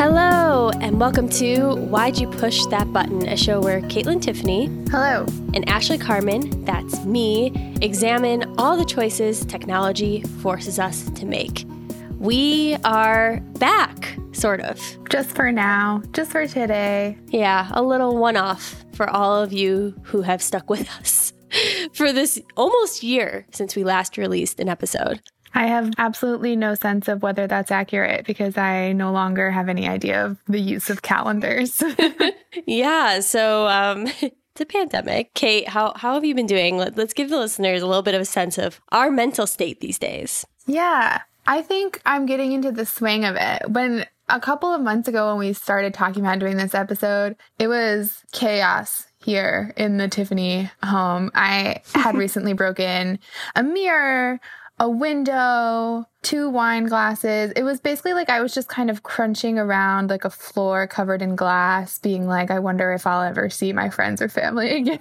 Hello, and welcome to Why'd You Push That Button, a show where Kaitlyn Tiffany Hello. and Ashley Carman, that's me, examine all the choices technology forces us to make. We are back, sort of. Just for now, just for today. Yeah, a little one off for all of you who have stuck with us for this almost year since we last released an episode. I have absolutely no sense of whether that's accurate because I no longer have any idea of the use of calendars. Yeah, so um, it's a pandemic. Kate, how, how have you been doing? Let, let's give the listeners a little bit of a sense of our mental state these days. yeah, I think I'm getting into the swing of it. When a couple of months ago, when we started talking about doing this episode, it was chaos here in the Tiffany home. I had recently broken a mirror, a window, two wine glasses. It was basically like I was just kind of crunching around like a floor covered in glass, being like, I wonder if I'll ever see my friends or family again.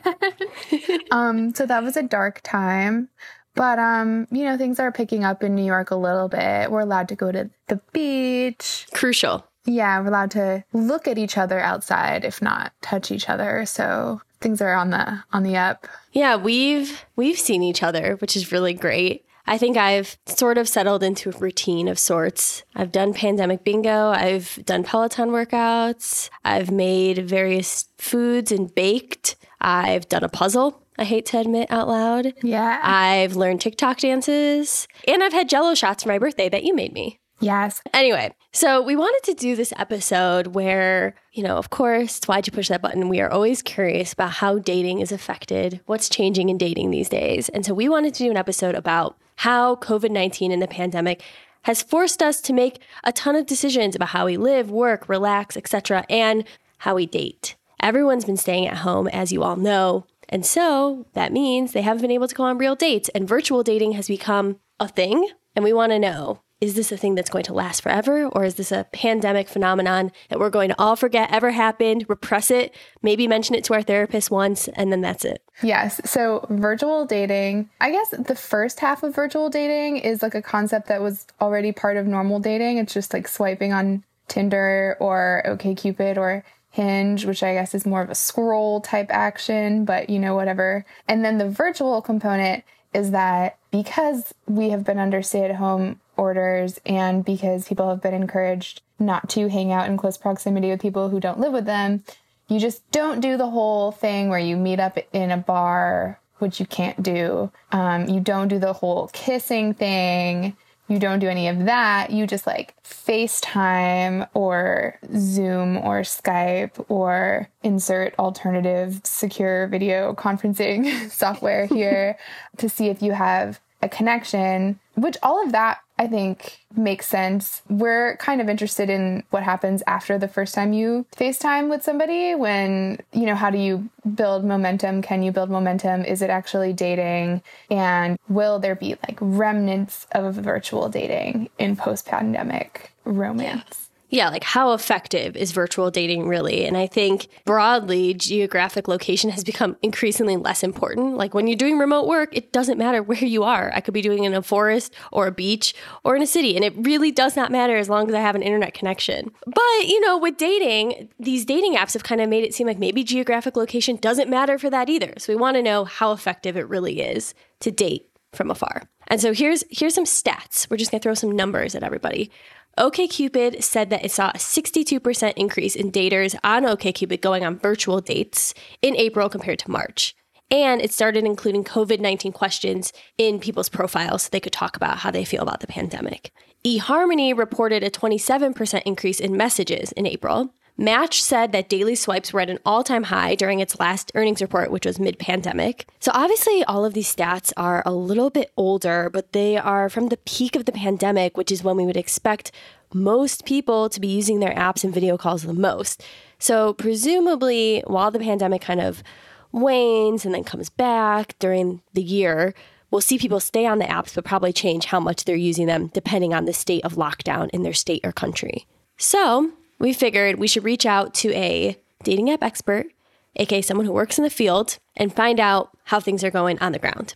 um, so that was a dark time. But um, you know, things are picking up in New York a little bit. We're allowed to go to the beach. Crucial. Yeah, we're allowed to look at each other outside, if not touch each other. So things are on the on the up. Yeah, we've we've seen each other, which is really great. I think I've sort of settled into a routine of sorts. I've done pandemic bingo, I've done Peloton workouts, I've made various foods and baked. I've done a puzzle, I hate to admit out loud. Yeah. I've learned TikTok dances, and I've had jello shots for my birthday that you made me. yes. Anyway, so we wanted to do this episode where, you know, of course, why'd you push that button? We are always curious about how dating is affected, what's changing in dating these days. And so we wanted to do an episode about how COVID 19 and the pandemic has forced us to make a ton of decisions about how we live, work, relax, etc., and how we date. Everyone's been staying at home, as you all know. And so that means they haven't been able to go on real dates, and virtual dating has become a thing. And we want to know is this a thing that's going to last forever, or is this a pandemic phenomenon that we're going to all forget ever happened, repress it, maybe mention it to our therapist once, and then that's it? Yes. So virtual dating, I guess the first half of virtual dating is like a concept that was already part of normal dating. It's just like swiping on Tinder or OKCupid or Hinge, which I guess is more of a scroll type action, but you know, whatever. And then the virtual component is that because we have been under stay at home orders and because people have been encouraged not to hang out in close proximity with people who don't live with them, you just don't do the whole thing where you meet up in a bar, which you can't do. Um, you don't do the whole kissing thing. You don't do any of that. You just like FaceTime or Zoom or Skype or insert alternative secure video conferencing software here to see if you have a connection, which all of that I think makes sense. We're kind of interested in what happens after the first time you FaceTime with somebody when, you know, how do you build momentum? Can you build momentum? Is it actually dating? And will there be like remnants of virtual dating in post pandemic romance? Yeah, like how effective is virtual dating really? And I think broadly, geographic location has become increasingly less important. Like when you're doing remote work, it doesn't matter where you are. I could be doing it in a forest or a beach or in a city, and it really does not matter as long as I have an internet connection. But, you know, with dating, these dating apps have kind of made it seem like maybe geographic location doesn't matter for that either. So we want to know how effective it really is to date from afar. And so here's here's some stats. We're just going to throw some numbers at everybody. OKCupid said that it saw a 62% increase in daters on OKCupid going on virtual dates in April compared to March. And it started including COVID 19 questions in people's profiles so they could talk about how they feel about the pandemic. eHarmony reported a 27% increase in messages in April. Match said that daily swipes were at an all time high during its last earnings report, which was mid pandemic. So, obviously, all of these stats are a little bit older, but they are from the peak of the pandemic, which is when we would expect most people to be using their apps and video calls the most. So, presumably, while the pandemic kind of wanes and then comes back during the year, we'll see people stay on the apps, but probably change how much they're using them depending on the state of lockdown in their state or country. So, we figured we should reach out to a dating app expert, aka someone who works in the field, and find out how things are going on the ground.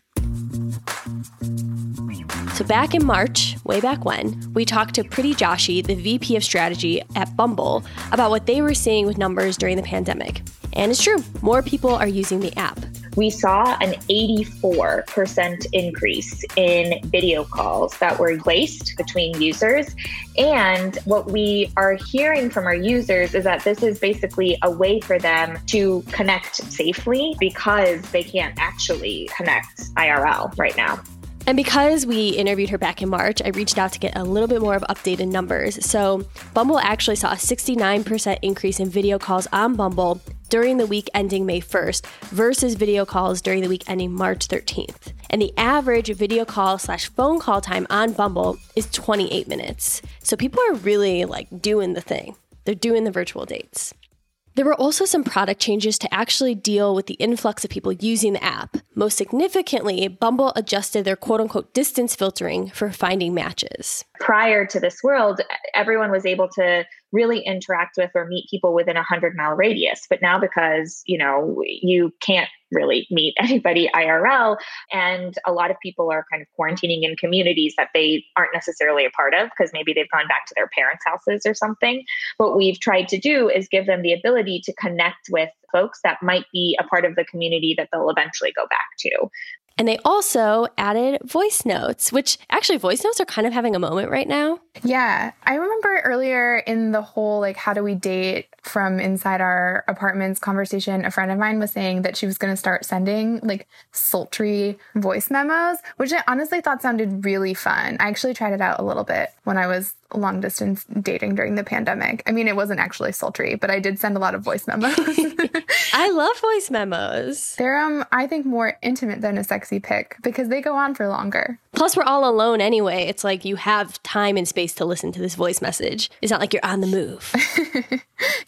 Back in March, way back when, we talked to Priti Joshi, the VP of strategy at Bumble, about what they were seeing with numbers during the pandemic. And it's true, more people are using the app we saw an 84% increase in video calls that were placed between users. And what we are hearing from our users is that this is basically a way for them to connect safely because they can't actually connect IRL right now. And because we interviewed her back in March, I reached out to get a little bit more of updated numbers. So, Bumble actually saw a 69% increase in video calls on Bumble during the week ending May 1st versus video calls during the week ending March 13th. And the average video call slash phone call time on Bumble is 28 minutes. So, people are really like doing the thing, they're doing the virtual dates. There were also some product changes to actually deal with the influx of people using the app. Most significantly, Bumble adjusted their quote unquote distance filtering for finding matches. Prior to this world, everyone was able to really interact with or meet people within a 100 mile radius. But now, because, you know, you can't really meet anybody IRL. And a lot of people are kind of quarantining in communities that they aren't necessarily a part of because maybe they've gone back to their parents' houses or something. What we've tried to do is give them the ability to connect with folks that might be a part of the community that they'll eventually go back to. And they also added voice notes, which actually voice notes are kind of having a moment right now. Yeah. I remember earlier in the whole like how do we date from inside our apartments conversation, a friend of mine was saying that she was going to start sending like sultry voice memos, which I honestly thought sounded really fun. I actually tried it out a little bit when I was long distance dating during the pandemic. I mean, it wasn't actually sultry, but I did send a lot of voice memos. I love voice memos. They're um I think more intimate than a sexy pic because they go on for longer. Plus we're all alone anyway. It's like you have time and space to listen to this voice message. It's not like you're on the move.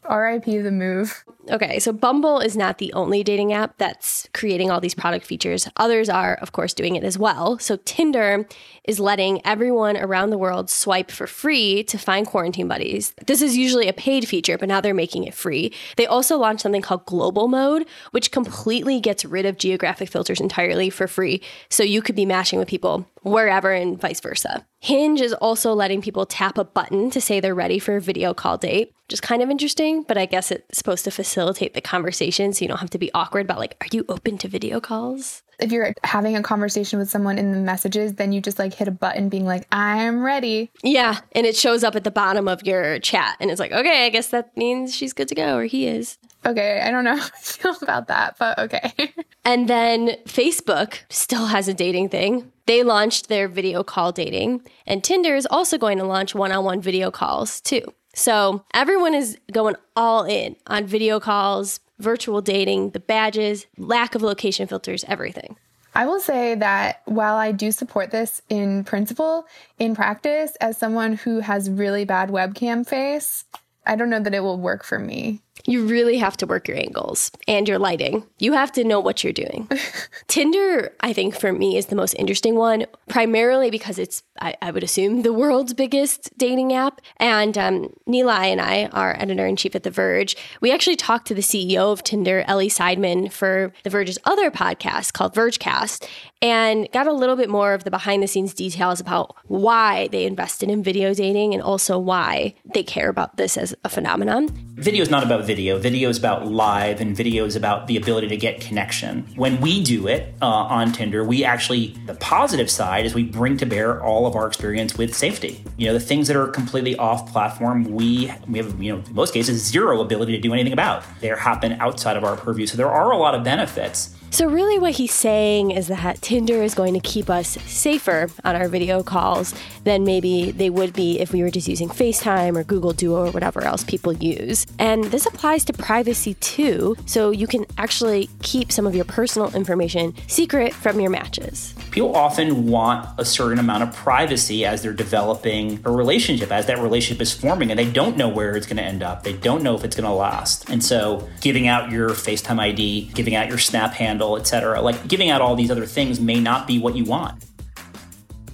RIP the move. Okay, so Bumble is not the only dating app that's creating all these product features. Others are, of course, doing it as well. So Tinder is letting everyone around the world swipe for free to find quarantine buddies. This is usually a paid feature, but now they're making it free. They also launched something called Global Mode, which completely gets rid of geographic filters entirely for free. So you could be matching with people wherever and vice versa. Hinge is also letting people tap a button to say they're ready for a video call date, which is kind of interesting, but I guess it's supposed to facilitate the conversation so you don't have to be awkward about like, are you open to video calls? If you're having a conversation with someone in the messages, then you just like hit a button being like, I'm ready. Yeah. And it shows up at the bottom of your chat. And it's like, okay, I guess that means she's good to go or he is. Okay. I don't know how I feel about that, but okay. and then Facebook still has a dating thing. They launched their video call dating, and Tinder is also going to launch one on one video calls too. So everyone is going all in on video calls, virtual dating, the badges, lack of location filters, everything. I will say that while I do support this in principle, in practice, as someone who has really bad webcam face, I don't know that it will work for me. You really have to work your angles and your lighting. You have to know what you're doing. Tinder, I think for me, is the most interesting one, primarily because it's, I, I would assume, the world's biggest dating app. And um, Nilay and I, our editor in chief at The Verge, we actually talked to the CEO of Tinder, Elie Seidman, for The Verge's other podcast called Vergecast, and got a little bit more of the behind the scenes details about why they invested in video dating and also why they care about this as a phenomenon. Video is not about video. Video is about live, and video is about the ability to get connection. When we do it uh, on Tinder, we actually, the positive side is we bring to bear all of our experience with safety. You know, the things that are completely off platform, we, we have, you know, in most cases, zero ability to do anything about. They happen outside of our purview. So there are a lot of benefits. So, really, what he's saying is that Tinder is going to keep us safer on our video calls than maybe they would be if we were just using FaceTime or Google Duo or whatever else people use. And this applies to privacy too, so you can actually keep some of your personal information secret from your matches. People often want a certain amount of privacy as they're developing a relationship, as that relationship is forming, and they don't know where it's going to end up. They don't know if it's going to last. And so, giving out your FaceTime ID, giving out your Snap handle, etc. Like giving out all these other things may not be what you want.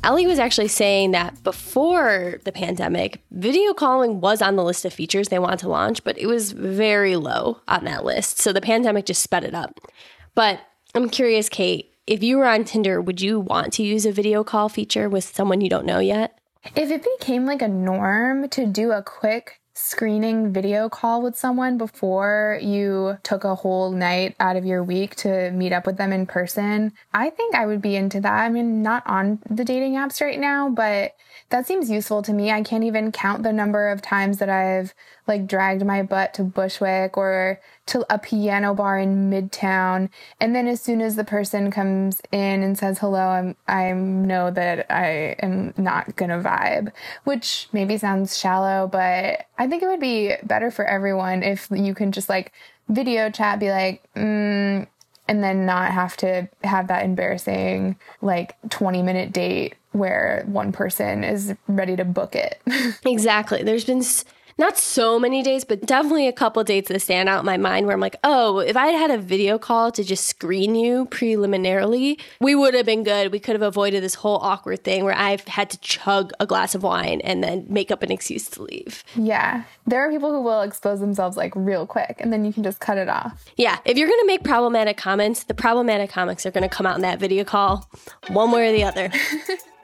Elie was actually saying that before the pandemic, video calling was on the list of features they wanted to launch, but it was very low on that list. So the pandemic just sped it up. But I'm curious, Kate, if you were on Tinder, would you want to use a video call feature with someone you don't know yet? If it became like a norm to do a quick screening video call with someone before you took a whole night out of your week to meet up with them in person, I think I would be into that. I mean, not on the dating apps right now, but that seems useful to me. I can't even count the number of times that I've like dragged my butt to Bushwick or to a piano bar in Midtown. And then as soon as the person comes in and says hello, I'm, I know that I am not gonna vibe, which maybe sounds shallow, but I think it would be better for everyone if you can just like video chat, be like, mm, and then not have to have that embarrassing like 20 minute date where one person is ready to book it. exactly. There's been not so many days, but definitely a couple dates that stand out in my mind where I'm like, oh, if I had had a video call to just screen you preliminarily, we would have been good. We could have avoided this whole awkward thing where I've had to chug a glass of wine and then make up an excuse to leave. Yeah. There are people who will expose themselves like real quick and then you can just cut it off. Yeah. If you're going to make problematic comments, the problematic comics are going to come out in that video call one way or the other.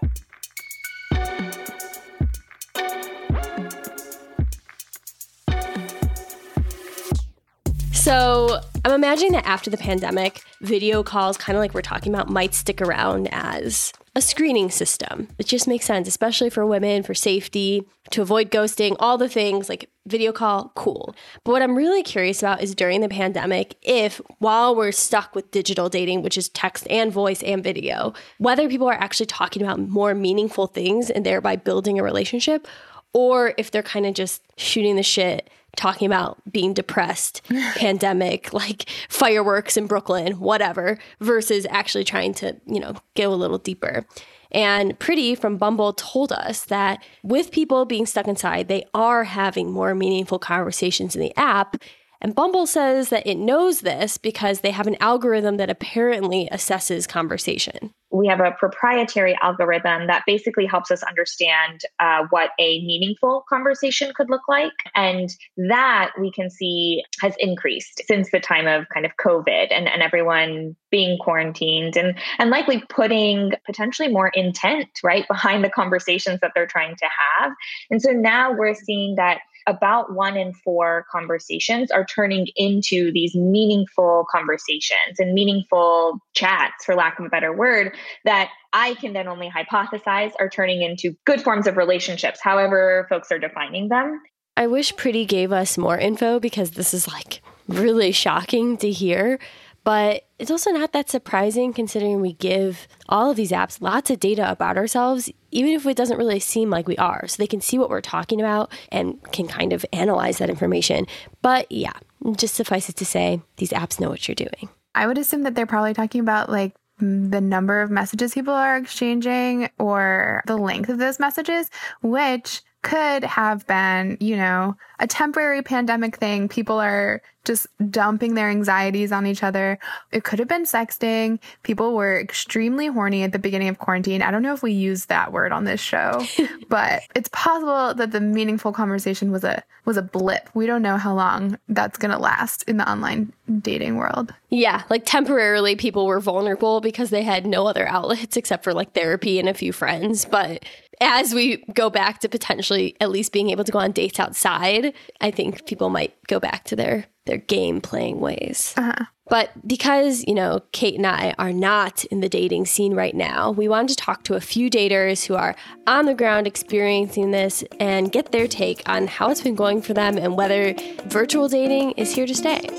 So I'm imagining that after the pandemic, video calls, kind of like we're talking about, might stick around as a screening system. It just makes sense, especially for women, for safety, to avoid ghosting, all the things like video call, cool. But what I'm really curious about is during the pandemic, if while we're stuck with digital dating, which is text and voice and video, whether people are actually talking about more meaningful things and thereby building a relationship, or if they're kind of just shooting the shit talking about being depressed, pandemic, like fireworks in Brooklyn, whatever, versus actually trying to, you know, go a little deeper. And Priti from Bumble told us that with people being stuck inside, they are having more meaningful conversations in the app. And Bumble says that it knows this because they have an algorithm that apparently assesses conversation we have a proprietary algorithm that basically helps us understand uh, what a meaningful conversation could look like. And that we can see has increased since the time of kind of COVID and, and everyone being quarantined and, and likely putting potentially more intent right behind the conversations that they're trying to have. And so now we're seeing that about one in four conversations are turning into these meaningful conversations and meaningful chats, for lack of a better word, that I can then only hypothesize are turning into good forms of relationships, however, folks are defining them. I wish Priti gave us more info because this is like really shocking to hear. But it's also not that surprising considering we give all of these apps lots of data about ourselves, even if it doesn't really seem like we are. So they can see what we're talking about and can kind of analyze that information. But yeah, just suffice it to say, these apps know what you're doing. I would assume that they're probably talking about like the number of messages people are exchanging or the length of those messages, which could have been, you know, a temporary pandemic thing. People are just dumping their anxieties on each other. It could have been sexting. People were extremely horny at the beginning of quarantine. I don't know if we use that word on this show, but it's possible that the meaningful conversation was a was a blip. We don't know how long that's going to last in the online dating world. Yeah, like temporarily people were vulnerable because they had no other outlets except for like therapy and a few friends, but as we go back to potentially at least being able to go on dates outside, I think people might go back to their their game playing ways. Uh-huh. But because, you know, Kate and I are not in the dating scene right now, we wanted to talk to a few daters who are on the ground experiencing this and get their take on how it's been going for them and whether virtual dating is here to stay.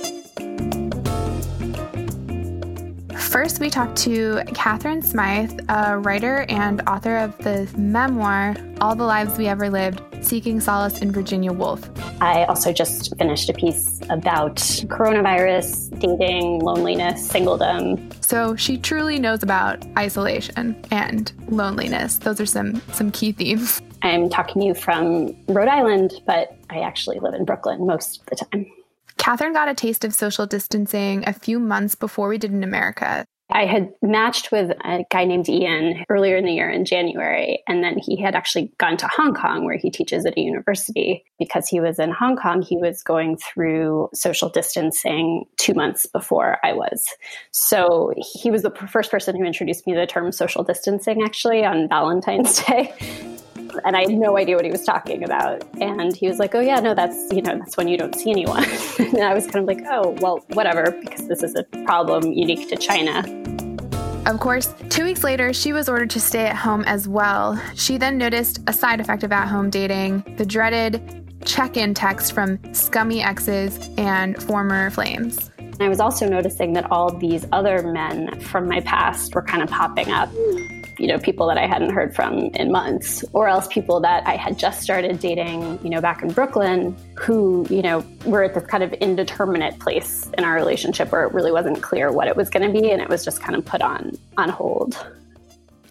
First, we talked to Katharine Smyth, a writer and author of the memoir, All the Lives We Ever Lived Seeking Solace in Virginia Woolf. I also just finished a piece about coronavirus, dating, loneliness, singledom. So she truly knows about isolation and loneliness. Those are some, some key themes. I'm talking to you from Rhode Island, but I actually live in Brooklyn most of the time. Katharine got a taste of social distancing a few months before we did in America. I had matched with a guy named Ian earlier in the year in January. And then he had actually gone to Hong Kong, where he teaches at a university. Because he was in Hong Kong, he was going through social distancing two months before I was. So he was the first person who introduced me to the term social distancing, actually, on Valentine's Day and I had no idea what he was talking about. And he was like, "Oh yeah, no, that's you know that's when you don't see anyone." and I was kind of like, "Oh well, whatever," because this is a problem unique to China. Of course, two weeks later, she was ordered to stay at home as well. She then noticed a side effect of at home dating the dreaded check in text from scummy exes and former flames. I was also noticing that all these other men from my past were kind of popping up you know, people that I hadn't heard from in months, or else people that I had just started dating, you know, back in Brooklyn, who, you know, were at this kind of indeterminate place in our relationship where it really wasn't clear what it was going to be and it was just kind of put on on hold.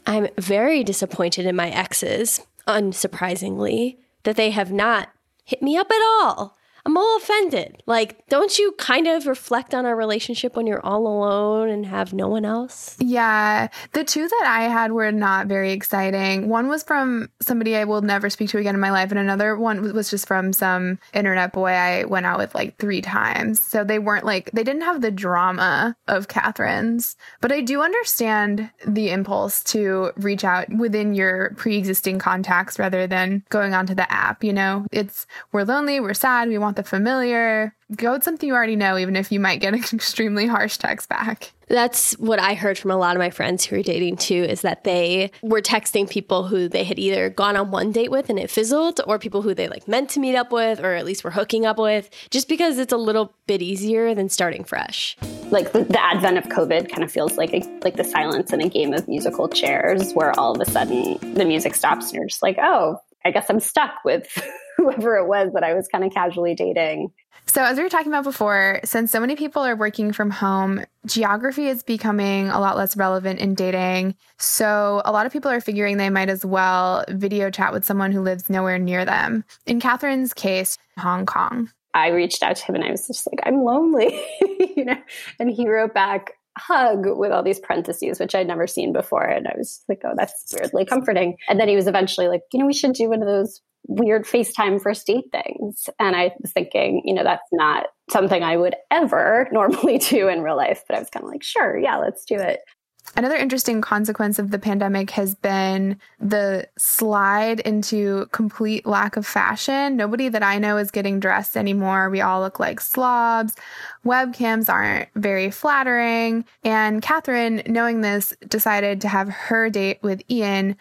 I'm very disappointed in my exes, unsurprisingly, that they have not hit me up at all. I'm all offended. Like, don't you kind of reflect on our relationship when you're all alone and have no one else? Yeah. The two that I had were not very exciting. One was from somebody I will never speak to again in my life, and another one was just from some internet boy I went out with like three times. So they weren't like, they didn't have the drama of Katharine's. But I do understand the impulse to reach out within your pre existing contacts rather than going onto the app. You know, it's, we're lonely, we're sad, we want the familiar. Go with something you already know, even if you might get an extremely harsh text back. That's what I heard from a lot of my friends who are dating too is that they were texting people who they had either gone on one date with and it fizzled or people who they like meant to meet up with or at least were hooking up with just because it's a little bit easier than starting fresh. Like the, the advent of COVID kind of feels like a, like the silence in a game of musical chairs where all of a sudden the music stops and you're just like, "Oh, I guess I'm stuck with whoever it was that I was kind of casually dating. So, as we were talking about before, since so many people are working from home, geography is becoming a lot less relevant in dating. So, a lot of people are figuring they might as well video chat with someone who lives nowhere near them. In Katharine's case, Hong Kong. I reached out to him and I was just like, I'm lonely, you know? And he wrote back, hug with all these parentheses, which I'd never seen before. And I was like, oh, that's weirdly comforting. And then he was eventually like, you know, we should do one of those weird FaceTime first date things. And I was thinking, you know, that's not something I would ever normally do in real life. But I was kind of like, sure, yeah, let's do it. Another interesting consequence of the pandemic has been the slide into complete lack of fashion. Nobody that I know is getting dressed anymore. We all look like slobs. Webcams aren't very flattering. And Katharine, knowing this, decided to have her date with Ian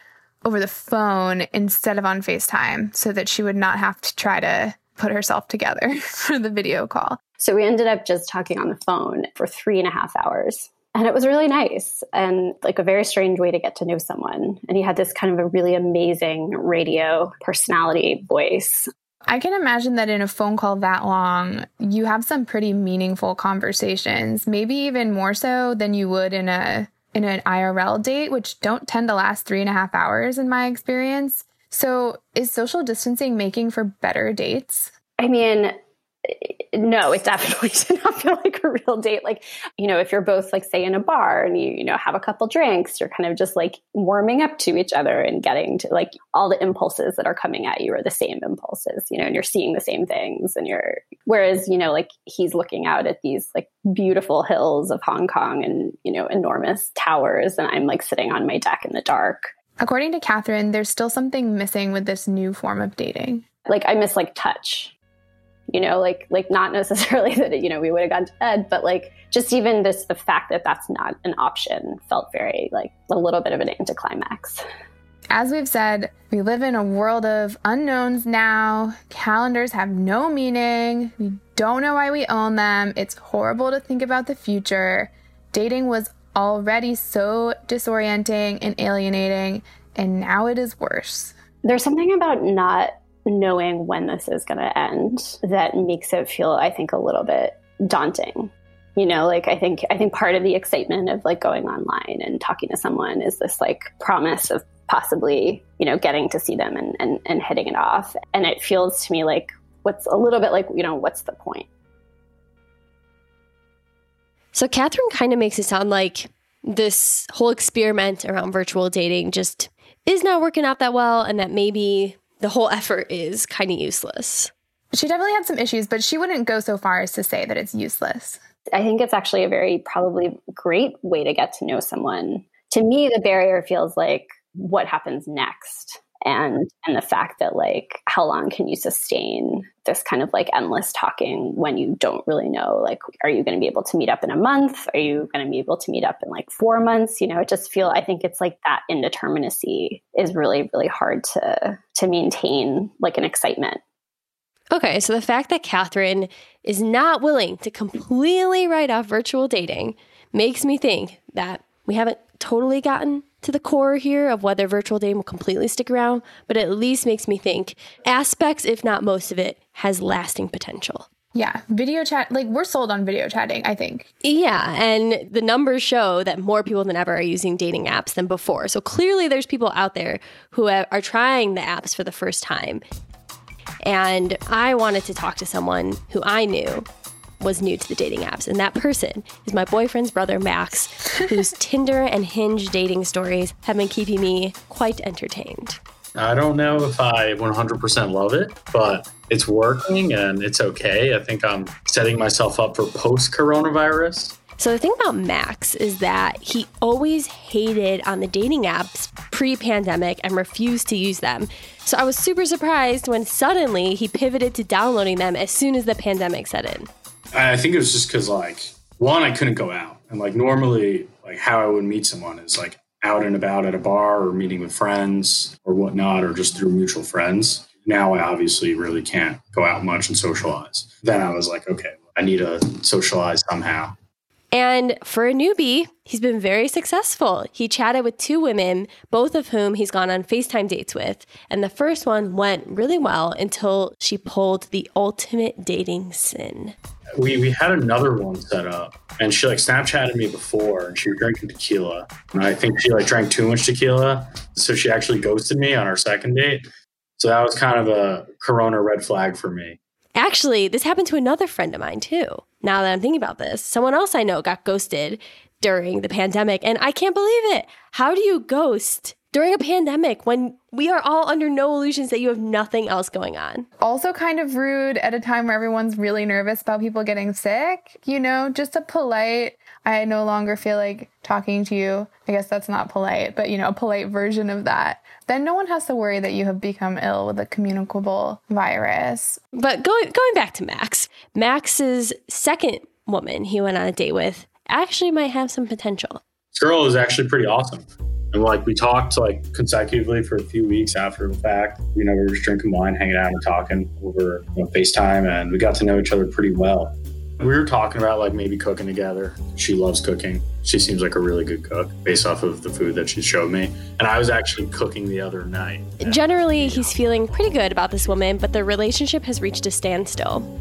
over the phone instead of on FaceTime so that she would not have to try to put herself together for the video call. So we ended up just talking on the phone for three and a half hours. And it was really nice and like a very strange way to get to know someone. And he had this kind of a really amazing radio personality voice. I can imagine that in a phone call that long, you have some pretty meaningful conversations, maybe even more so than you would in a in an IRL date, which don't tend to last three and a half hours in my experience. So, is social distancing making for better dates? I mean, no, it definitely did not feel like a real date. Like, you know, if you're both like say in a bar and you, you know, have a couple drinks, you're kind of just like warming up to each other and getting to like all the impulses that are coming at you are the same impulses, you know, and you're seeing the same things and you're whereas, you know, like he's looking out at these like beautiful hills of Hong Kong and, you know, enormous towers and I'm like sitting on my deck in the dark. According to Katharine, there's still something missing with this new form of dating. Like I miss like touch you know like like not necessarily that you know we would have gone to bed but like just even this the fact that that's not an option felt very like a little bit of an anticlimax. As we've said we live in a world of unknowns now. Calendars have no meaning. We don't know why we own them. It's horrible to think about the future. Dating was already so disorienting and alienating and now it is worse. There's something about not knowing when this is going to end that makes it feel, I think, a little bit daunting. You know, like I think I think part of the excitement of like going online and talking to someone is this like promise of possibly, you know, getting to see them and, and, and hitting it off. And it feels to me like what's a little bit like, you know, what's the point? So Katharine kind of makes it sound like this whole experiment around virtual dating just is not working out that well and that maybe the whole effort is kind of useless. She definitely had some issues, but she wouldn't go so far as to say that it's useless. I think it's actually a very probably great way to get to know someone. To me, the barrier feels like what happens next and and the fact that like how long can you sustain this kind of like endless talking when you don't really know? Like are you going to be able to meet up in a month? Are you going to be able to meet up in like 4 months? You know it just feel i think it's like that indeterminacy is really really hard to to maintain like an excitement. Okay, so the fact that Katharine is not willing to completely write off virtual dating makes me think that we haven't totally gotten to the core here of whether virtual dating will completely stick around, but at least makes me think aspects, if not most of it, has lasting potential. Yeah, video chat, like we're sold on video chatting, I think. Yeah, and the numbers show that more people than ever are using dating apps than before. So clearly, there's people out there who are trying the apps for the first time. And I wanted to talk to someone who I knew was new to the dating apps. And that person is my boyfriend's brother, Max, whose Tinder and Hinge dating stories have been keeping me quite entertained. I don't know if I 100% love it, but it's working and it's okay. I think I'm setting myself up for post coronavirus. So the thing about Max is that he always hated on the dating apps pre-pandemic and refused to use them. So I was super surprised when suddenly he pivoted to downloading them as soon as the pandemic set in. I think it was just because like one, I couldn't go out, and like normally, like how I would meet someone is like out and about at a bar or meeting with friends or whatnot, or just through mutual friends. Now I obviously really can't go out much and socialize. Then I was like, okay, I need to socialize somehow. And for a newbie, he's been very successful. He chatted with two women, both of whom he's gone on FaceTime dates with. And the first one went really well until she pulled the ultimate dating sin. We, we had another one set up and she like Snapchatted me before and she was drinking tequila. And I think she like drank too much tequila. So she actually ghosted me on our second date. So that was kind of a corona red flag for me. Actually, this happened to another friend of mine too. Now that I'm thinking about this, someone else I know got ghosted during the pandemic, and I can't believe it. How do you ghost during a pandemic when we are all under no illusions that you have nothing else going on? Also, kind of rude at a time where everyone's really nervous about people getting sick. You know, just a polite, I no longer feel like talking to you. I guess that's not polite, but you know, a polite version of that then no one has to worry that you have become ill with a communicable virus. But going going back to Max, Max's second woman he went on a date with actually might have some potential. This girl is actually pretty awesome. And like we talked like consecutively for a few weeks after the fact. You know, we were just drinking wine, hanging out and talking over you know, FaceTime and we got to know each other pretty well. We were talking about like maybe cooking together. She loves cooking. She seems like a really good cook based off of the food that she showed me. And I was actually cooking the other night. Generally, he's feeling pretty good about this woman, but the relationship has reached a standstill.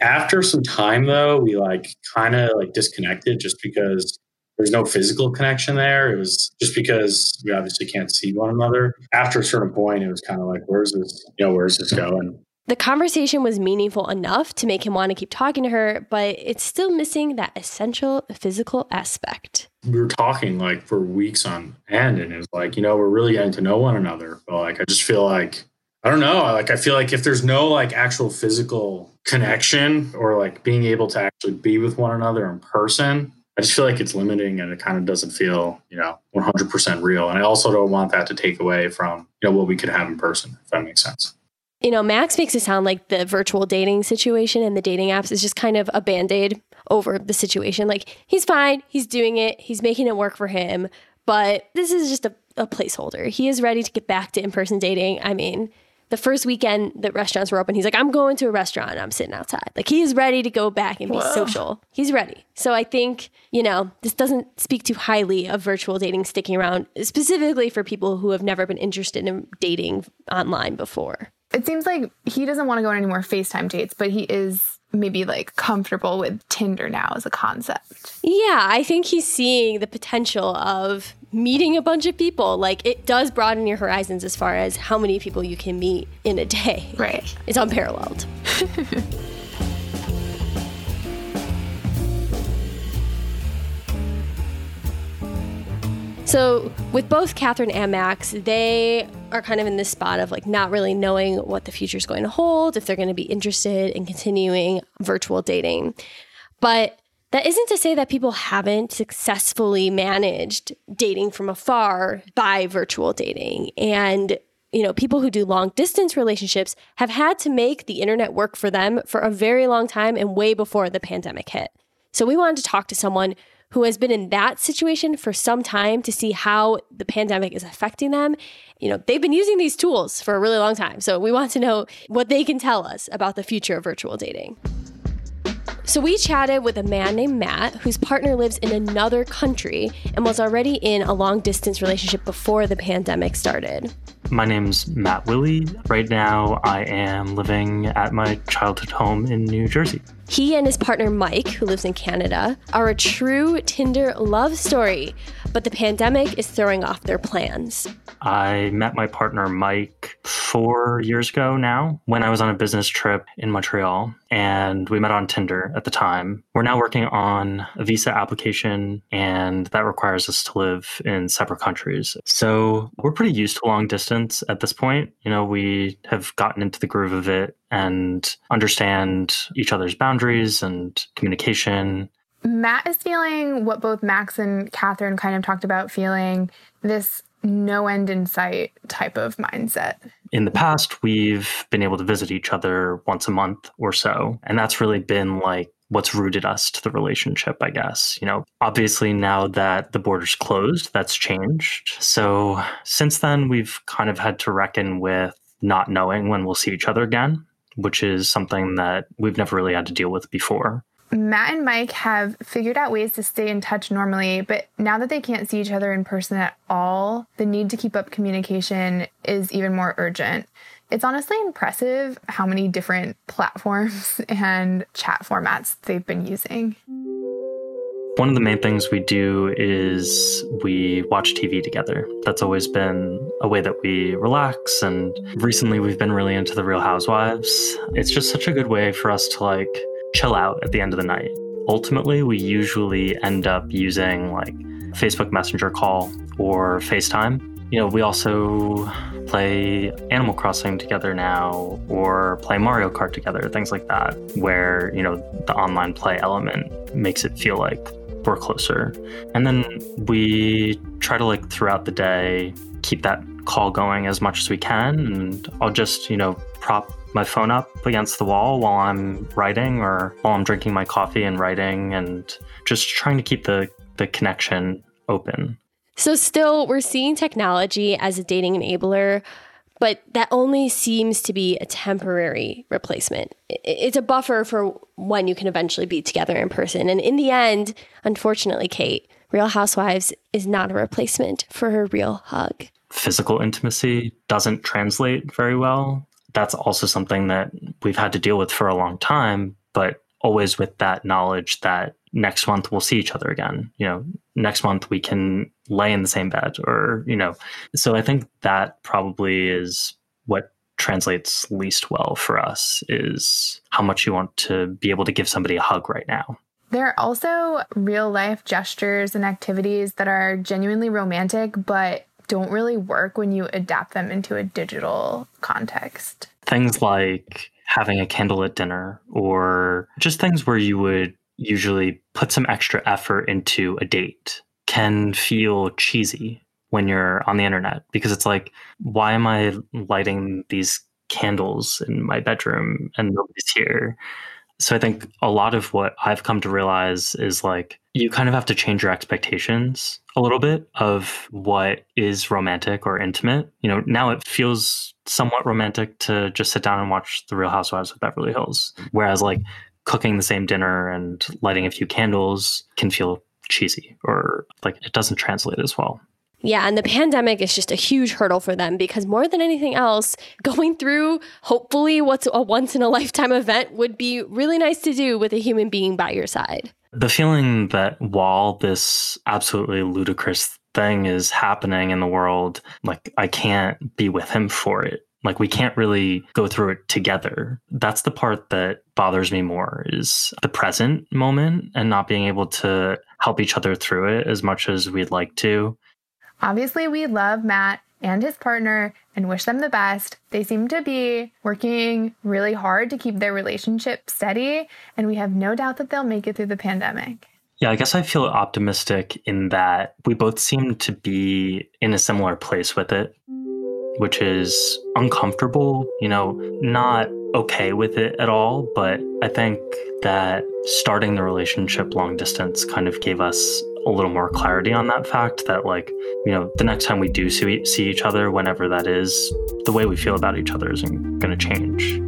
After some time though, we like kind of like disconnected just because there's no physical connection there. It was just because we obviously can't see one another. After a certain point, it was kind of like, where's this, you know, where's this going? The conversation was meaningful enough to make him want to keep talking to her, but it's still missing that essential physical aspect. We were talking like for weeks on end, and it was like, you know, we're really getting to know one another. But like, I just feel like, I don't know, like, I feel like if there's no like actual physical connection or like being able to actually be with one another in person, I just feel like it's limiting and it kind of doesn't feel, you know, 100% real. And I also don't want that to take away from, you know, what we could have in person, if that makes sense you know, Max makes it sound like the virtual dating situation and the dating apps is just kind of a band aid over the situation. Like, he's fine, he's doing it, he's making it work for him, but this is just a, a placeholder. He is ready to get back to in person dating. I mean, the first weekend that restaurants were open, he's like, I'm going to a restaurant and I'm sitting outside. Like, he is ready to go back and be Whoa. social. He's ready. So I think, you know, this doesn't speak too highly of virtual dating sticking around, specifically for people who have never been interested in dating online before it seems like he doesn't want to go on any more FaceTime dates, but he is maybe like comfortable with Tinder now as a concept. Yeah, I think he's seeing the potential of meeting a bunch of people. Like it does broaden your horizons as far as how many people you can meet in a day. Right. It's unparalleled. So, with both Katharine and Max, they are kind of in this spot of like not really knowing what the future is going to hold, if they're going to be interested in continuing virtual dating. But that isn't to say that people haven't successfully managed dating from afar by virtual dating. And, you know, people who do long distance relationships have had to make the internet work for them for a very long time and way before the pandemic hit. So we wanted to talk to someone who has been in that situation for some time to see how the pandemic is affecting them. You know, they've been using these tools for a really long time. So we want to know what they can tell us about the future of virtual dating. So we chatted with a man named Matt whose partner lives in another country and was already in a long distance relationship before the pandemic started. My name's Matt Willie. Right now, I am living at my childhood home in New Jersey. He and his partner Mike, who lives in Canada, are a true Tinder love story, but the pandemic is throwing off their plans. I met my partner Mike four years ago now when I was on a business trip in Montreal, and we met on Tinder at the time. We're now working on a visa application, and that requires us to live in separate countries. So we're pretty used to long distance at this point. You know, we have gotten into the groove of it and understand each other's boundaries and communication. Matt is feeling what both Max and Katharine kind of talked about feeling this no end in sight type of mindset. In the past, we've been able to visit each other once a month or so. And that's really been like what's rooted us to the relationship, I guess. You know, obviously now that the border's closed, that's changed. So since then, we've kind of had to reckon with not knowing when we'll see each other again, which is something that we've never really had to deal with before. Matt and Mike have figured out ways to stay in touch normally, but now that they can't see each other in person at all, the need to keep up communication is even more urgent. It's honestly impressive how many different platforms and chat formats they've been using. One of the main things we do is we watch TV together. That's always been a way that we relax. And recently we've been really into The Real Housewives. It's just such a good way for us to like chill out at the end of the night. Ultimately, we usually end up using like Facebook Messenger call or FaceTime. You know, we also play Animal Crossing together now or play Mario Kart together, things like that, where, you know, the online play element makes it feel like we're closer. And then we try to like throughout the day keep that call going as much as we can and I'll just, you know, prop my phone up against the wall while I'm writing or while I'm drinking my coffee and writing and just trying to keep the, the connection open. So, still, we're seeing technology as a dating enabler, but that only seems to be a temporary replacement. It's a buffer for when you can eventually be together in person. And in the end, unfortunately, Kate, Real Housewives is not a replacement for a real hug. Physical intimacy doesn't translate very well that's also something that we've had to deal with for a long time, but always with that knowledge that next month we'll see each other again. You know, next month we can lay in the same bed or, you know, so I think that probably is what translates least well for us is how much you want to be able to give somebody a hug right now. There are also real life gestures and activities that are genuinely romantic, but don't really work when you adapt them into a digital context. Things like having a candlelit dinner or just things where you would usually put some extra effort into a date can feel cheesy when you're on the internet because it's like, why am I lighting these candles in my bedroom and nobody's here? So I think a lot of what I've come to realize is like you kind of have to change your expectations a little bit of what is romantic or intimate. You know, now it feels somewhat romantic to just sit down and watch The Real Housewives of Beverly Hills. Whereas like cooking the same dinner and lighting a few candles can feel cheesy or like it doesn't translate as well. Yeah, and the pandemic is just a huge hurdle for them because more than anything else, going through hopefully what's a once in a lifetime event would be really nice to do with a human being by your side. The feeling that while this absolutely ludicrous thing is happening in the world, like I can't be with him for it. Like we can't really go through it together. That's the part that bothers me more is the present moment and not being able to help each other through it as much as we'd like to. Obviously, we love Matt and his partner and wish them the best. They seem to be working really hard to keep their relationship steady, and we have no doubt that they'll make it through the pandemic. Yeah, I guess I feel optimistic in that we both seem to be in a similar place with it, which is uncomfortable, you know, not okay with it at all. But I think that starting the relationship long distance kind of gave us a little more clarity on that fact that like you know the next time we do see, see each other whenever that is the way we feel about each other isn't going to change.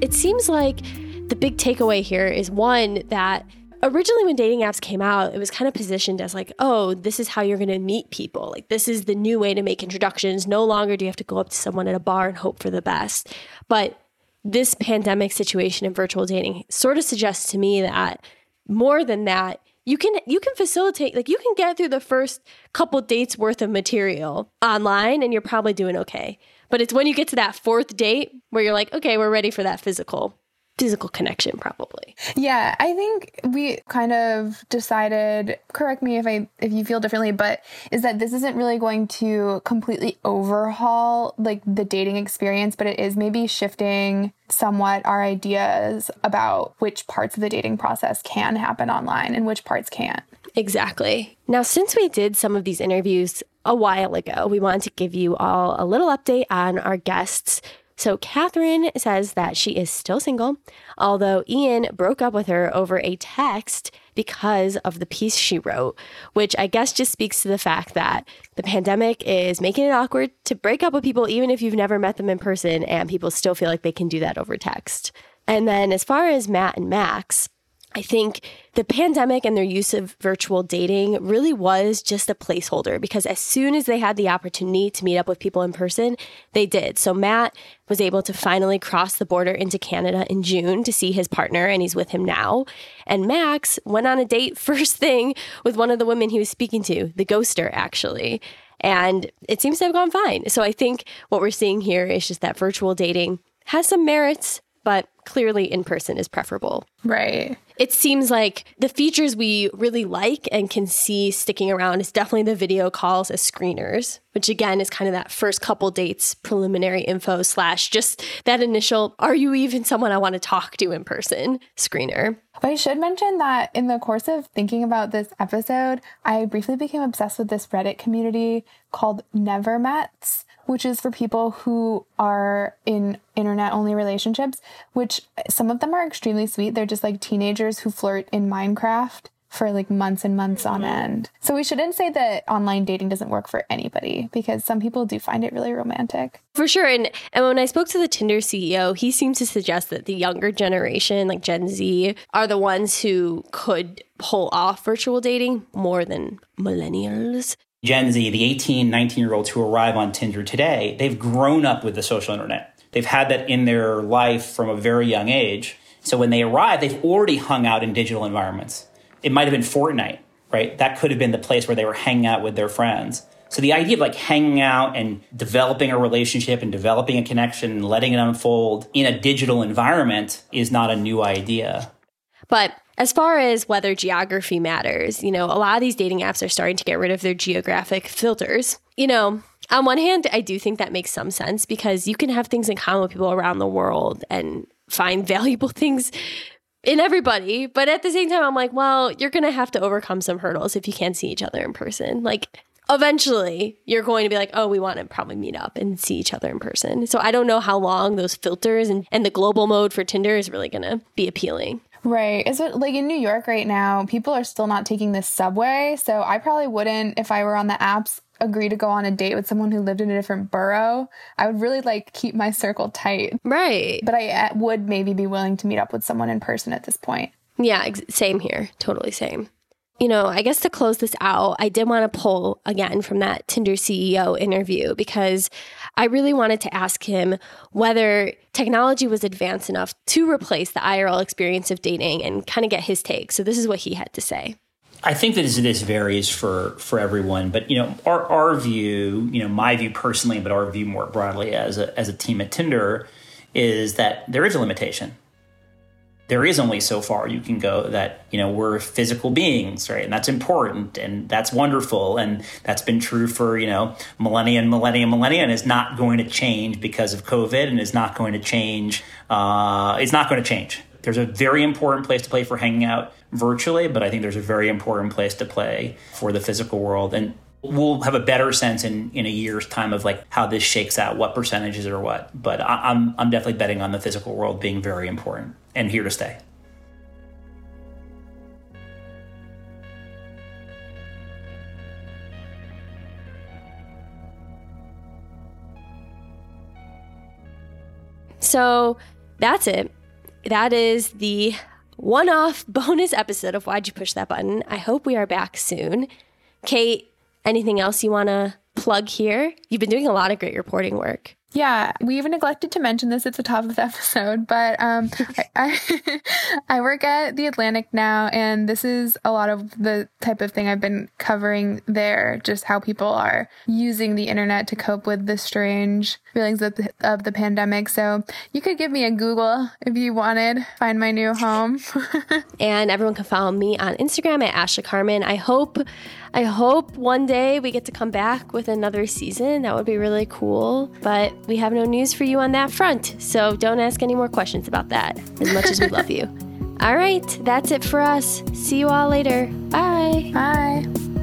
It seems like the big takeaway here is one that originally when dating apps came out it was kind of positioned as like oh this is how you're going to meet people. Like this is the new way to make introductions. No longer do you have to go up to someone at a bar and hope for the best. But this pandemic situation and virtual dating sort of suggests to me that more than that you can you can facilitate like you can get through the first couple dates worth of material online and you're probably doing okay. But it's when you get to that fourth date where you're like okay we're ready for that physical physical connection probably. Yeah i think we kind of decided correct me if i if you feel differently but is that this isn't really going to completely overhaul like the dating experience but it is maybe shifting somewhat our ideas about which parts of the dating process can happen online and which parts can't. Exactly. Now since we did some of these interviews a while ago we wanted to give you all a little update on our guests so, Katharine says that she is still single, although Ian broke up with her over a text because of the piece she wrote, which I guess just speaks to the fact that the pandemic is making it awkward to break up with people, even if you've never met them in person, and people still feel like they can do that over text. And then, as far as Matt and Max, I think the pandemic and their use of virtual dating really was just a placeholder because as soon as they had the opportunity to meet up with people in person, they did. So Matt was able to finally cross the border into Canada in June to see his partner, and he's with him now. And Max went on a date first thing with one of the women he was speaking to, the ghoster, actually. And it seems to have gone fine. So I think what we're seeing here is just that virtual dating has some merits, but clearly in person is preferable. Right. It seems like the features we really like and can see sticking around is definitely the video calls as screeners, which again is kind of that first couple dates preliminary info slash just that initial, are you even someone I want to talk to in person screener. But I should mention that in the course of thinking about this episode, I briefly became obsessed with this Reddit community called Never Mets which is for people who are in internet only relationships, which some of them are extremely sweet. They're just like teenagers who flirt in Minecraft for like months and months on mm-hmm. end. So we shouldn't say that online dating doesn't work for anybody because some people do find it really romantic. For sure. And and when I spoke to the Tinder CEO, he seemed to suggest that the younger generation, like Gen Z, are the ones who could pull off virtual dating more than millennials. Gen Z, the 18, 19 year olds who arrive on Tinder today, they've grown up with the social internet. They've had that in their life from a very young age. So when they arrive, they've already hung out in digital environments. It might have been Fortnite, right? That could have been the place where they were hanging out with their friends. So the idea of like hanging out and developing a relationship and developing a connection and letting it unfold in a digital environment is not a new idea. But as far as whether geography matters, you know, a lot of these dating apps are starting to get rid of their geographic filters. You know, on one hand, I do think that makes some sense because you can have things in common with people around the world and find valuable things in everybody. But at the same time, I'm like, well, you're going to have to overcome some hurdles if you can't see each other in person. Like, eventually, you're going to be like, oh, we want to probably meet up and see each other in person. So I don't know how long those filters and, and the global mode for Tinder is really going to be appealing. Right. Is it like in New York right now, people are still not taking the subway. So I probably wouldn't, if I were on the apps, agree to go on a date with someone who lived in a different borough. I would really like keep my circle tight. Right. But I uh, would maybe be willing to meet up with someone in person at this point. Yeah, ex- same here. Totally same you know, I guess to close this out, I did want to pull again from that Tinder CEO interview because I really wanted to ask him whether technology was advanced enough to replace the IRL experience of dating and kind of get his take. So this is what he had to say. I think that this varies for for everyone, but you know, our our view, you know, my view personally, but our view more broadly as a as a team at Tinder is that there is a limitation. There is only so far you can go that, you know, we're physical beings, right? And that's important and that's wonderful. And that's been true for, you know, millennia and millennia and millennia and is not going to change because of COVID and is not going to change. Uh, it's not going to change. There's a very important place to play for hanging out virtually, but I think there's a very important place to play for the physical world. And we'll have a better sense in, in a year's time of like how this shakes out, what percentages or what. But I, I'm I'm definitely betting on the physical world being very important and here to stay. So that's it. That is the one off bonus episode of Why'd You Push That Button. I hope we are back soon. Kate, anything else you want to plug here? You've been doing a lot of great reporting work. Yeah, we even neglected to mention this at the top of the episode, but um, I, I, I work at the Atlantic now, and this is a lot of the type of thing I've been covering there. Just how people are using the internet to cope with the strange feelings of the, of the pandemic. So you could give me a Google if you wanted. Find my new home. and everyone can follow me on Instagram at Ashley Carman. I hope I hope one day we get to come back with another season. That would be really cool. But we have no news for you on that front. So don't ask any more questions about that, as much as we love you. All right, that's it for us. See you all later. Bye. Bye.